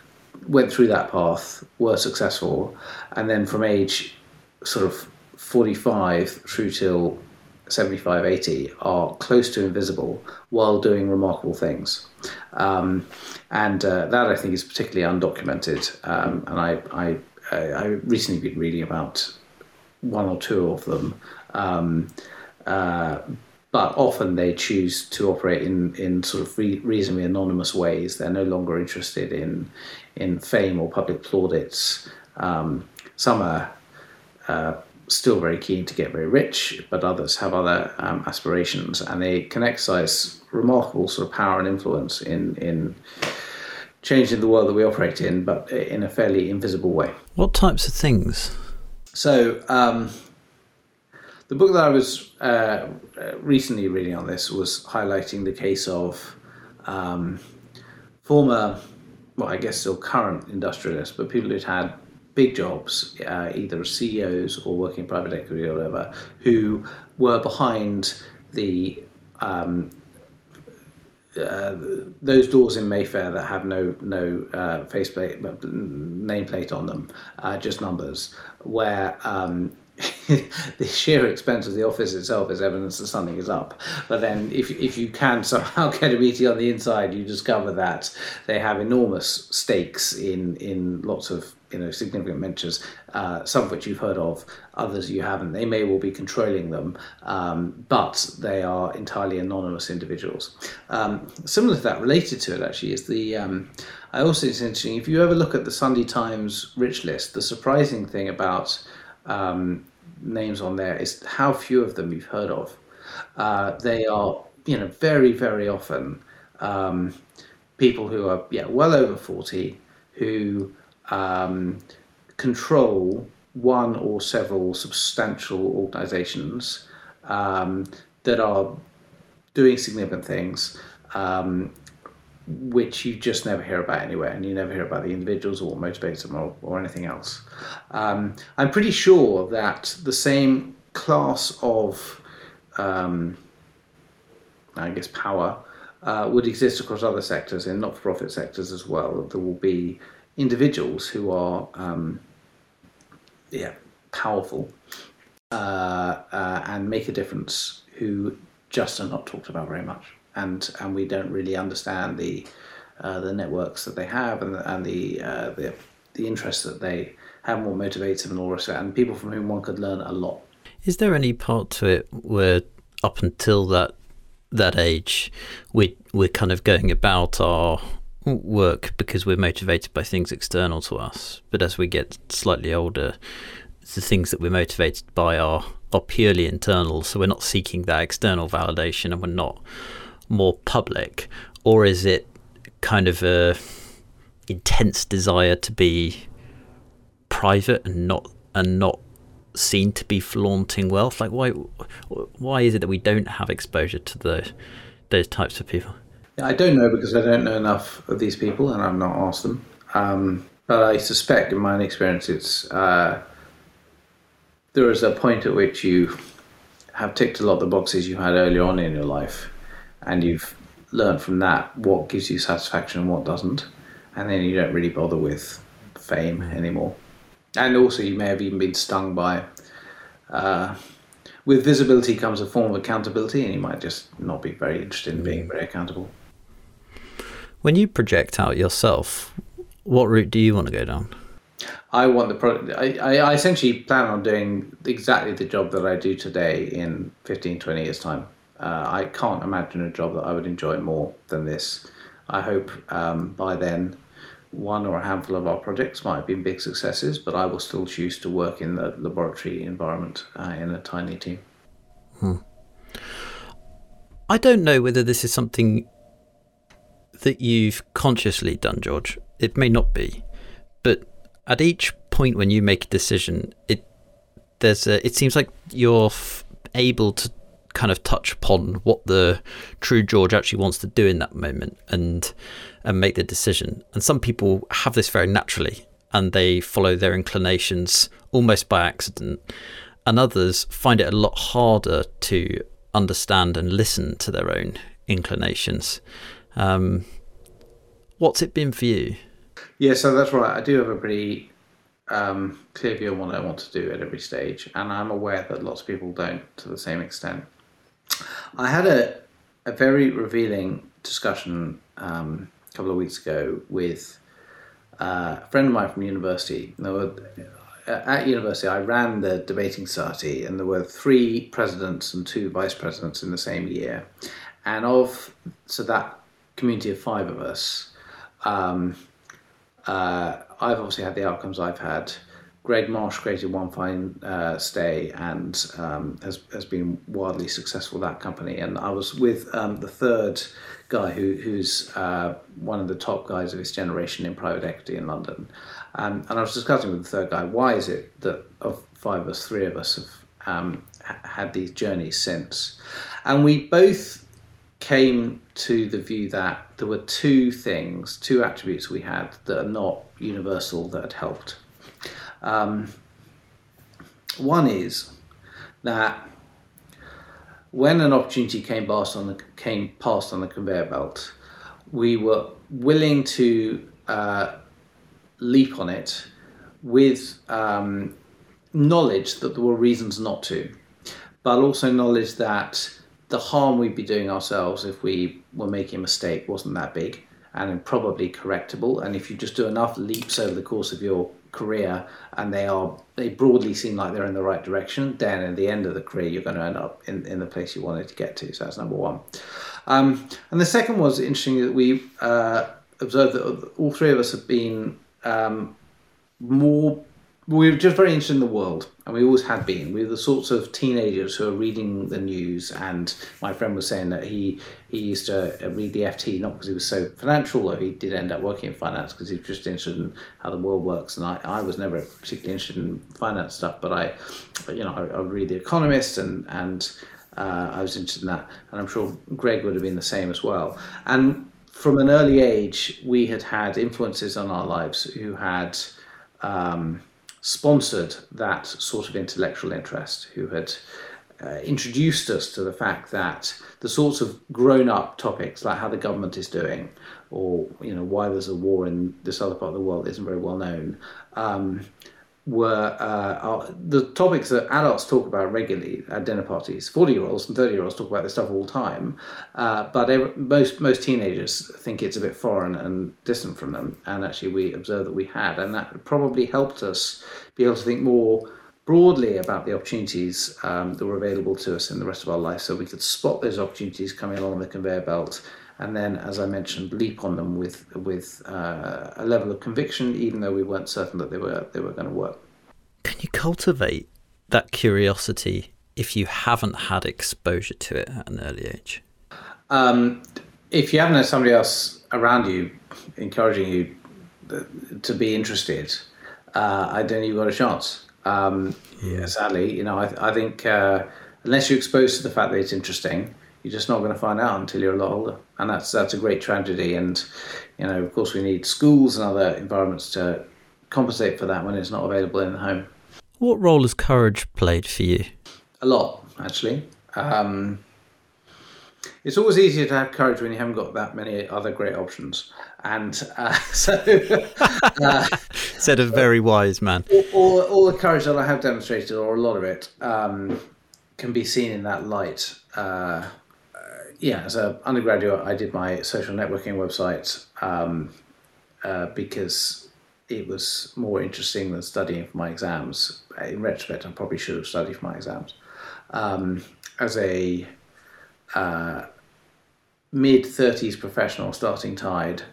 went through that path, were successful, and then from age sort of 45 through till 75, 80 are close to invisible while doing remarkable things. Um, and uh, that I think is particularly undocumented. Um, and I, I, I recently been reading about one or two of them. Um, uh, but often they choose to operate in, in sort of re- reasonably anonymous ways. They're no longer interested in in fame or public plaudits. Um, some are uh, still very keen to get very rich, but others have other um, aspirations, and they can exercise remarkable sort of power and influence in in changing the world that we operate in, but in a fairly invisible way. What types of things? So, um, the book that I was uh, recently reading on this was highlighting the case of um, former, well, I guess still current industrialists, but people who'd had big jobs, uh, either as CEOs or working in private equity or whatever, who were behind the um, uh, those doors in Mayfair that have no no uh, faceplate nameplate on them, uh, just numbers, where um, the sheer expense of the office itself is evidence that something is up. But then, if if you can somehow get a meeting on the inside, you discover that they have enormous stakes in in lots of you know significant ventures, uh, some of which you've heard of, others you haven't. They may well be controlling them, um, but they are entirely anonymous individuals. Um, similar to that, related to it actually, is the um, I also it's interesting if you ever look at the Sunday Times rich list. The surprising thing about um, names on there is how few of them you've heard of. Uh, they are, you know, very, very often um, people who are, yeah, well over 40 who um, control one or several substantial organizations um, that are doing significant things. Um, which you just never hear about anywhere, and you never hear about the individuals or what motivates them or, or anything else. Um, I'm pretty sure that the same class of, um, I guess, power uh, would exist across other sectors, in not for profit sectors as well. There will be individuals who are, um, yeah, powerful uh, uh, and make a difference who just are not talked about very much and and we don't really understand the uh, the networks that they have and the, and the uh, the the interests that they have more motivated and all of it, and people from whom one could learn a lot. Is there any part to it where up until that that age we we're kind of going about our work because we're motivated by things external to us, but as we get slightly older, the things that we're motivated by are are purely internal. So we're not seeking that external validation, and we're not more public, or is it kind of a intense desire to be private and not and not seen to be flaunting wealth? Like why why is it that we don't have exposure to the those types of people? I don't know because I don't know enough of these people and I've not asked them. Um, but I suspect, in my experience, it's uh, there is a point at which you have ticked a lot of the boxes you had earlier on in your life, and you've learned from that what gives you satisfaction and what doesn't, and then you don't really bother with fame anymore. And also, you may have even been stung by. Uh, with visibility comes a form of accountability, and you might just not be very interested in being very accountable. When you project out yourself, what route do you want to go down? I want the product. I, I essentially plan on doing exactly the job that I do today in 15, 20 years' time. Uh, I can't imagine a job that I would enjoy more than this. I hope um, by then one or a handful of our projects might have been big successes, but I will still choose to work in the laboratory environment uh, in a tiny team. Hmm. I don't know whether this is something that you've consciously done, George. It may not be, but at each point when you make a decision, it there's a, it seems like you're f- able to kind of touch upon what the true George actually wants to do in that moment and and make the decision. And some people have this very naturally and they follow their inclinations almost by accident. And others find it a lot harder to understand and listen to their own inclinations. Um, what's it been for you? Yeah, so that's right. I do have a pretty um, clear view on what I want to do at every stage, and I'm aware that lots of people don't to the same extent. I had a, a very revealing discussion um, a couple of weeks ago with uh, a friend of mine from university. Were, uh, at university, I ran the debating society, and there were three presidents and two vice presidents in the same year. And of so that community of five of us, um, uh, I've obviously had the outcomes I've had. Greg Marsh created One Fine uh, Stay and um, has, has been wildly successful that company. And I was with um, the third guy who, who's uh, one of the top guys of his generation in private equity in London. Um, and I was discussing with the third guy, why is it that of five of us, three of us have um, had these journeys since? And we both came to the view that there were two things, two attributes we had that are not universal that had helped. Um, one is that when an opportunity came past on the came past on the conveyor belt, we were willing to uh, leap on it with um, knowledge that there were reasons not to, but also knowledge that the harm we'd be doing ourselves if we were making a mistake wasn't that big and probably correctable. And if you just do enough leaps over the course of your career and they are they broadly seem like they're in the right direction, then at the end of the career you're going to end up in, in the place you wanted to get to. So that's number one. Um, and the second was interesting that we uh, observed that all three of us have been um, more were just very interested in the world, and we always had been. We were the sorts of teenagers who are reading the news, and my friend was saying that he he used to read the FT not because he was so financial, though he did end up working in finance because he was just interested in how the world works. And I, I was never particularly interested in finance stuff, but I, you know, I, I read The Economist, and and uh, I was interested in that, and I'm sure Greg would have been the same as well. And from an early age, we had had influences on our lives who had. Um, sponsored that sort of intellectual interest, who had uh, introduced us to the fact that the sorts of grown-up topics like how the government is doing, or you know why there's a war in this other part of the world isn't very well known, um, were uh, are the topics that adults talk about regularly at dinner parties. Forty-year-olds and thirty-year-olds talk about this stuff all the time, uh, but every, most most teenagers think it's a bit foreign and distant from them. And actually, we observed that we had, and that probably helped us be able to think more broadly about the opportunities um, that were available to us in the rest of our life, so we could spot those opportunities coming along the conveyor belt and then, as I mentioned, leap on them with with uh, a level of conviction, even though we weren't certain that they were they were going to work. Can you cultivate that curiosity if you haven't had exposure to it at an early age? Um, if you haven't had somebody else around you encouraging you to be interested, uh, I don't think you've got a chance. Um, yeah. Sadly, you know, I, I think uh, unless you're exposed to the fact that it's interesting, you're just not going to find out until you're a lot older, and that's that's a great tragedy. And you know, of course, we need schools and other environments to compensate for that when it's not available in the home. What role has courage played for you? A lot, actually. Um, it's always easier to have courage when you haven't got that many other great options. And uh, so, uh, said a very wise man. All, all, all, the courage that I have demonstrated, or a lot of it, um, can be seen in that light. Uh, yeah, as an undergraduate, I did my social networking website um, uh, because it was more interesting than studying for my exams. In retrospect, I probably should have studied for my exams. Um, as a uh, mid thirties professional starting Tide.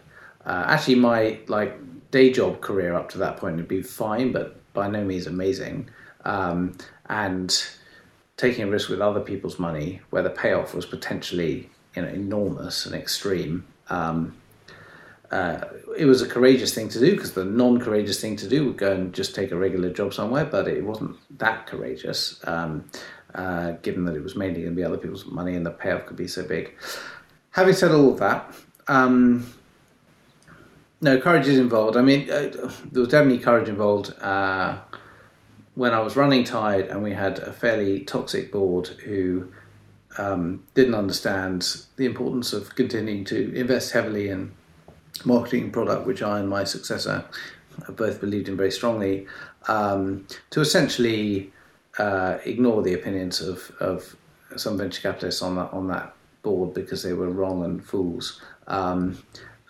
Uh, actually, my like day job career up to that point had been fine, but by no means amazing. Um, and taking a risk with other people's money, where the payoff was potentially you know enormous and extreme. Um, uh, it was a courageous thing to do because the non-courageous thing to do would go and just take a regular job somewhere, but it wasn't that courageous, um, uh, given that it was mainly going to be other people's money and the payoff could be so big. Having said all of that, um, no, courage is involved. I mean, uh, there was definitely courage involved uh, when I was running Tide, and we had a fairly toxic board who um, didn't understand the importance of continuing to invest heavily in marketing product, which I and my successor both believed in very strongly, um, to essentially uh, ignore the opinions of, of some venture capitalists on that on that board because they were wrong and fools. Um,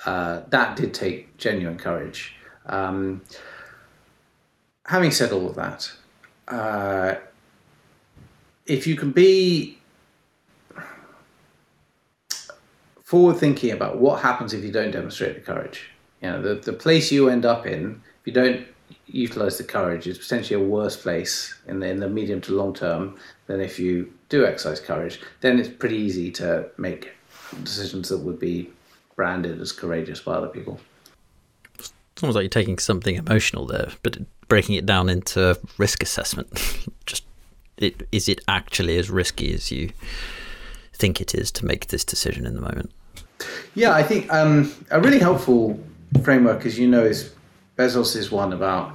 uh, that did take genuine courage. Um, having said all of that, uh, if you can be forward thinking about what happens if you don't demonstrate the courage, you know, the, the place you end up in, if you don't utilize the courage, is potentially a worse place in the, in the medium to long term than if you do exercise courage. Then it's pretty easy to make decisions that would be branded as courageous by other people. It's almost like you're taking something emotional there, but breaking it down into risk assessment. Just it, is it actually as risky as you think it is to make this decision in the moment? Yeah, I think um, a really helpful framework, as you know, is Bezos' one about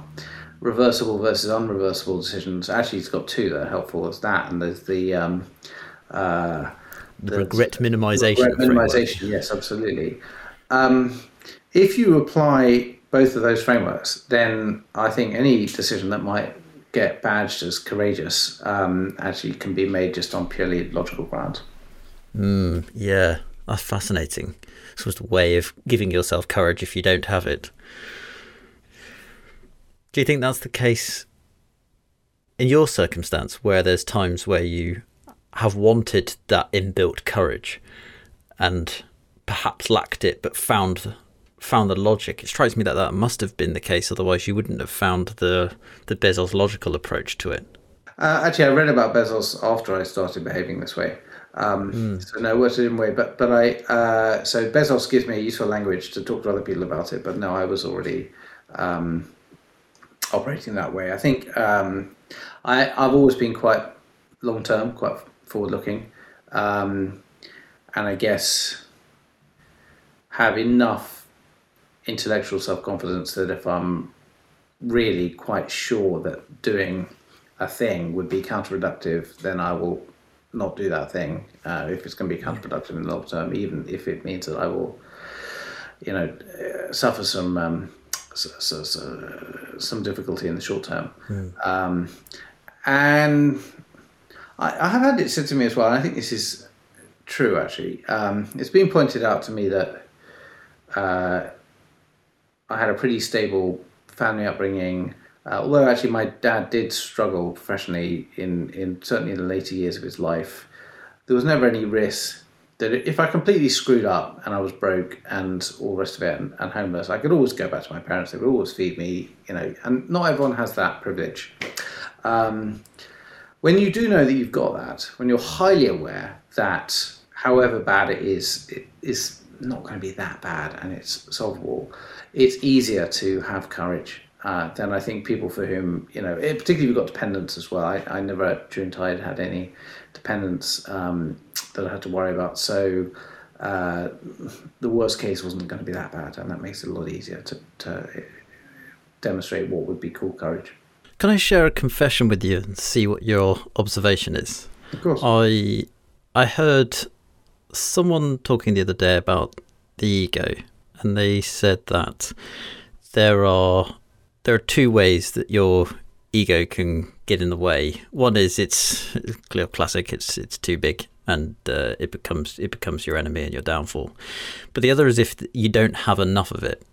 reversible versus unreversible decisions. Actually, it's got two that are helpful. It's that, and there's the um, uh, the regret minimization. Regret minimization, yes, absolutely. Um, if you apply both of those frameworks, then I think any decision that might get badged as courageous um, actually can be made just on purely logical grounds. Mm, yeah, that's fascinating. It's just a way of giving yourself courage if you don't have it. Do you think that's the case in your circumstance where there's times where you have wanted that inbuilt courage and perhaps lacked it but found found the logic. It strikes me that that must have been the case otherwise you wouldn't have found the the bezos logical approach to it. Uh, actually i read about bezos after i started behaving this way. Um, mm. so no words in way but but i uh, so bezos gives me a useful language to talk to other people about it but no i was already um, operating that way. I think um, I, i've always been quite long term quite forward looking, um, and I guess have enough intellectual self confidence that if I'm really quite sure that doing a thing would be counterproductive, then I will not do that thing uh, if it's going to be counterproductive in the long term, even if it means that I will, you know, uh, suffer some um, so, so, so, some difficulty in the short term. Mm. Um, and I, I, have had it said to me as well, and I think this is true actually. Um, it's been pointed out to me that uh, I had a pretty stable family upbringing. Uh, although actually my dad did struggle professionally in, in certainly in the later years of his life, there was never any risk that if I completely screwed up and I was broke and all the rest of it and, and, homeless, I could always go back to my parents. They would always feed me, you know. And not everyone has that privilege. Um, when you do know that you've got that, when you're highly aware that however bad it is, it is not going to be that bad and it's solvable, it's easier to have courage. Uh, than I think people for whom, you know, it, particularly we've got dependents as well. I, I never during Tide had any dependents um, that I had to worry about. So uh, the worst case wasn't going to be that bad, and that makes it a lot easier to, to demonstrate what would be cool courage. Can I share a confession with you and see what your observation is? Of course. I I heard someone talking the other day about the ego, and they said that there are there are two ways that your ego can get in the way. One is it's clear classic. It's it's too big and uh, it becomes it becomes your enemy and your downfall. But the other is if you don't have enough of it.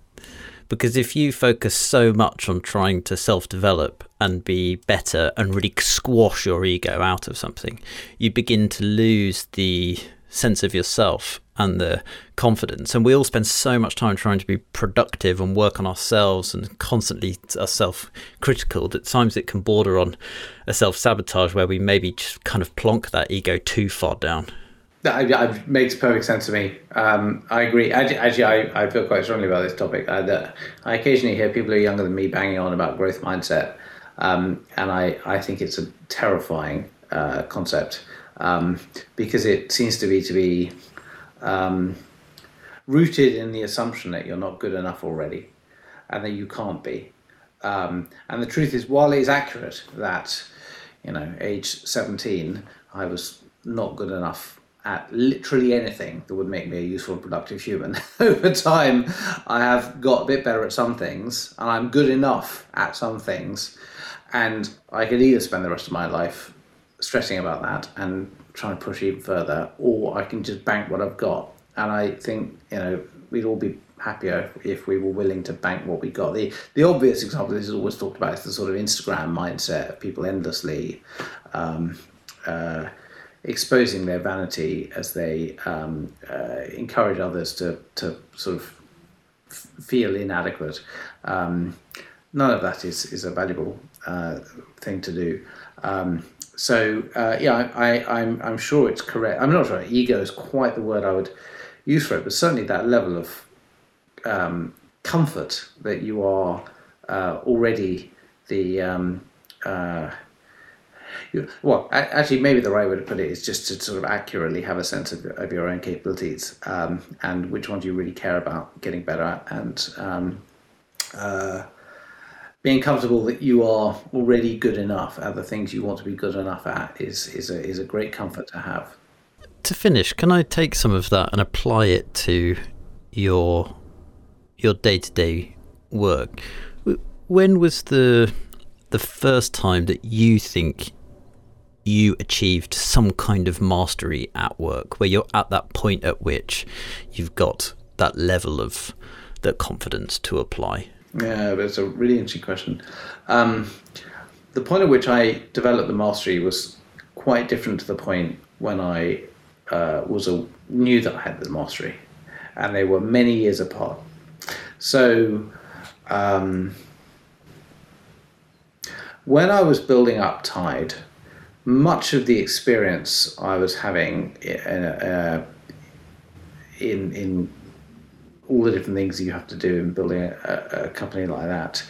Because if you focus so much on trying to self develop and be better and really squash your ego out of something, you begin to lose the sense of yourself and the confidence. And we all spend so much time trying to be productive and work on ourselves and constantly are self critical that times it can border on a self sabotage where we maybe just kind of plonk that ego too far down. That, makes perfect sense to me. Um, I agree. Actually, I, I feel quite strongly about this topic. Uh, that I occasionally hear people who are younger than me banging on about growth mindset, um, and I, I think it's a terrifying uh, concept um, because it seems to be to be um, rooted in the assumption that you're not good enough already, and that you can't be. Um, and the truth is, while it is accurate that, you know, age 17, I was not good enough at literally anything that would make me a useful productive human. Over time, I have got a bit better at some things, and I'm good enough at some things, and I could either spend the rest of my life stressing about that and trying to push even further, or I can just bank what I've got. And I think you know we'd all be happier if we were willing to bank what we got. The the obvious example this is always talked about is the sort of Instagram mindset of people endlessly. Um, uh, exposing their vanity as they um, uh, encourage others to, to sort of f- feel inadequate. Um, none of that is, is a valuable uh, thing to do. Um, so uh, yeah, I, I'm, I'm sure it's correct. I'm not sure ego is quite the word I would use for it, but certainly that level of um, comfort that you are uh, already the um, uh, well, actually, maybe the right way to put it is just to sort of accurately have a sense of, of your own capabilities um, and which ones you really care about getting better at, and um, uh, being comfortable that you are already good enough at the things you want to be good enough at is is a is a great comfort to have. To finish, can I take some of that and apply it to your your day to day work? When was the the first time that you think you achieved some kind of mastery at work where you're at that point at which you've got that level of that confidence to apply? Yeah, that's a really interesting question. Um, the point at which I developed the mastery was quite different to the point when I uh, was a, knew that I had the mastery, and they were many years apart. So, um, when I was building up Tide, much of the experience I was having in, uh, in, in all the different things you have to do in building a, a company like that,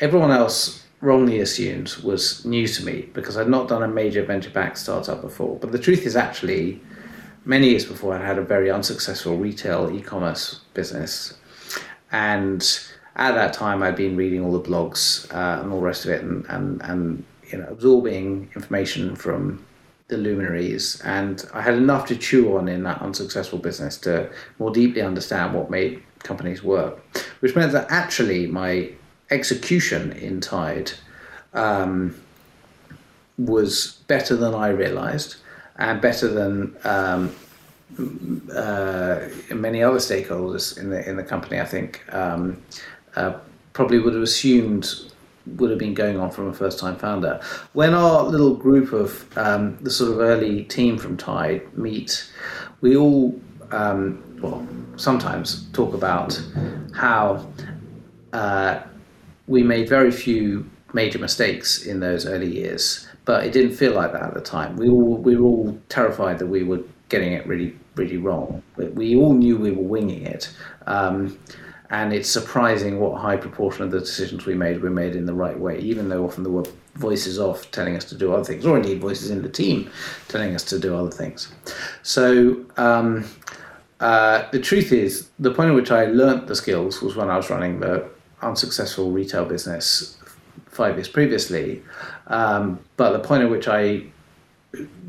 everyone else wrongly assumed was new to me because I'd not done a major venture backed startup before. But the truth is, actually, many years before, I had a very unsuccessful retail e commerce business. And at that time, I'd been reading all the blogs uh, and all the rest of it and, and, and you know, absorbing information from the luminaries, and I had enough to chew on in that unsuccessful business to more deeply understand what made companies work, which meant that actually my execution in Tide um, was better than I realized and better than um, uh, many other stakeholders in the in the company. I think um, uh, probably would have assumed would have been going on from a first time founder. When our little group of um, the sort of early team from Tide meet, we all, um, well, sometimes talk about how uh, we made very few major mistakes in those early years, but it didn't feel like that at the time. We all we were all terrified that we were getting it really really wrong. We, all knew we were winging it. Um, and it's surprising what high proportion of the decisions we made were made in the right way, even though often there were voices off telling us to do other things, or indeed voices in the team telling us to do other things. So um, uh, the truth is, the point at which I learnt the skills was when I was running the unsuccessful retail business five years previously. Um, but the point at which I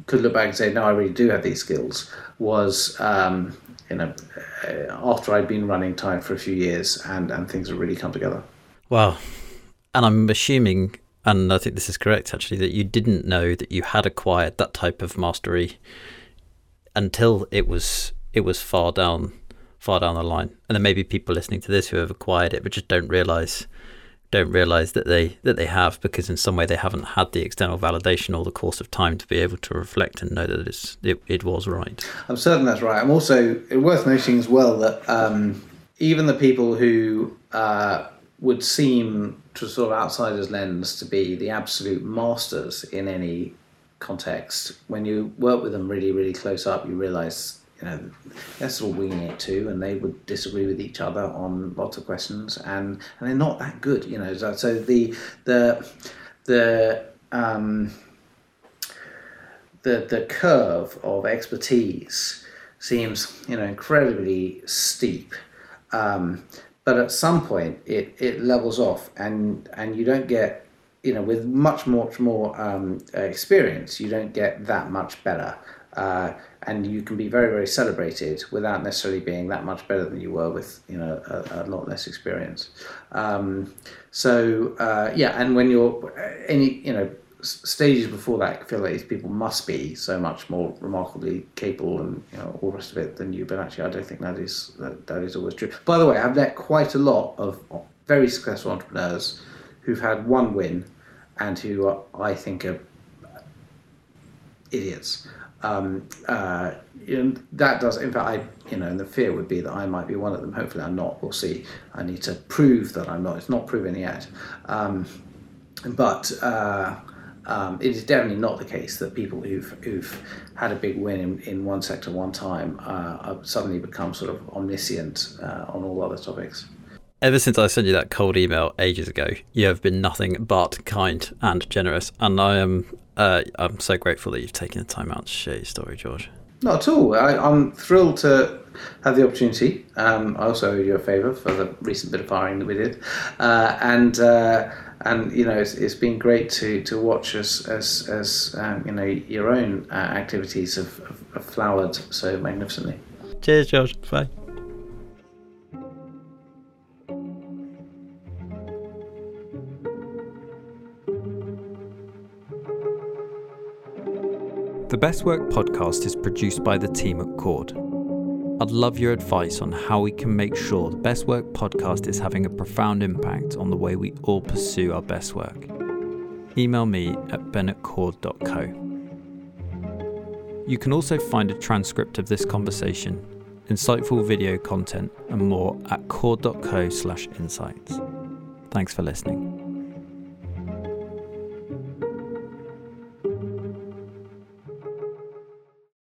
could look back and say, no, I really do have these skills was um, you know, uh, after I'd been running Tide for a few years and, and things had really come together. Wow. And I'm assuming, and I think this is correct actually, that you didn't know that you had acquired that type of mastery until it was it was far down far down the line. And there may be people listening to this who have acquired it but just don't realise don't realize that they that they have because in some way they haven't had the external validation or the course of time to be able to reflect and know that it's, it, it was right. I'm certain that's right. I'm also worth noting as well that um, even the people who uh, would seem to sort of outsider's lens to be the absolute masters in any context, when you work with them really, really close up, you realize you know, they're of winging it too, and they would disagree with each other on lots of questions, and and they're not that good, you know. So, so the the the um, the the curve of expertise seems you know incredibly steep, um, but at some point it it levels off, and and you don't get you know with much much more um, experience, you don't get that much better. Uh, and you can be very very celebrated without necessarily being that much better than you were with you know a, a lot less experience. Um, so uh, yeah and when you're any you know stages before that I feel like these people must be so much more remarkably capable and you know all the rest of it than you but actually I don't think that is that, that is always true. By the way I've met quite a lot of very successful entrepreneurs who've had one win and who are, I think are idiots um, uh, that does. In fact, I you know, the fear would be that I might be one of them. Hopefully, I'm not. We'll see. I need to prove that I'm not. It's not proven yet, um, but. Uh, um, it is definitely not the case that people who've, who've had a big win in, in one sector one time uh, suddenly become sort of omniscient uh, on all other topics. Ever since I sent you that cold email ages ago, you have been nothing but kind and generous, and I am uh, I'm so grateful that you've taken the time out to share your story, George. Not at all. I, am thrilled to have the opportunity. Um, I also owe you a favour for the recent bit of firing that we did, uh, and uh, and you know it's, it's been great to, to watch as as, as um, you know your own uh, activities have, have flowered so magnificently. Cheers, George. Bye. The Best Work podcast is produced by the team at Cord. I'd love your advice on how we can make sure the Best Work podcast is having a profound impact on the way we all pursue our best work. Email me at ben@cord.co. You can also find a transcript of this conversation, insightful video content, and more at cord.co/insights. Thanks for listening.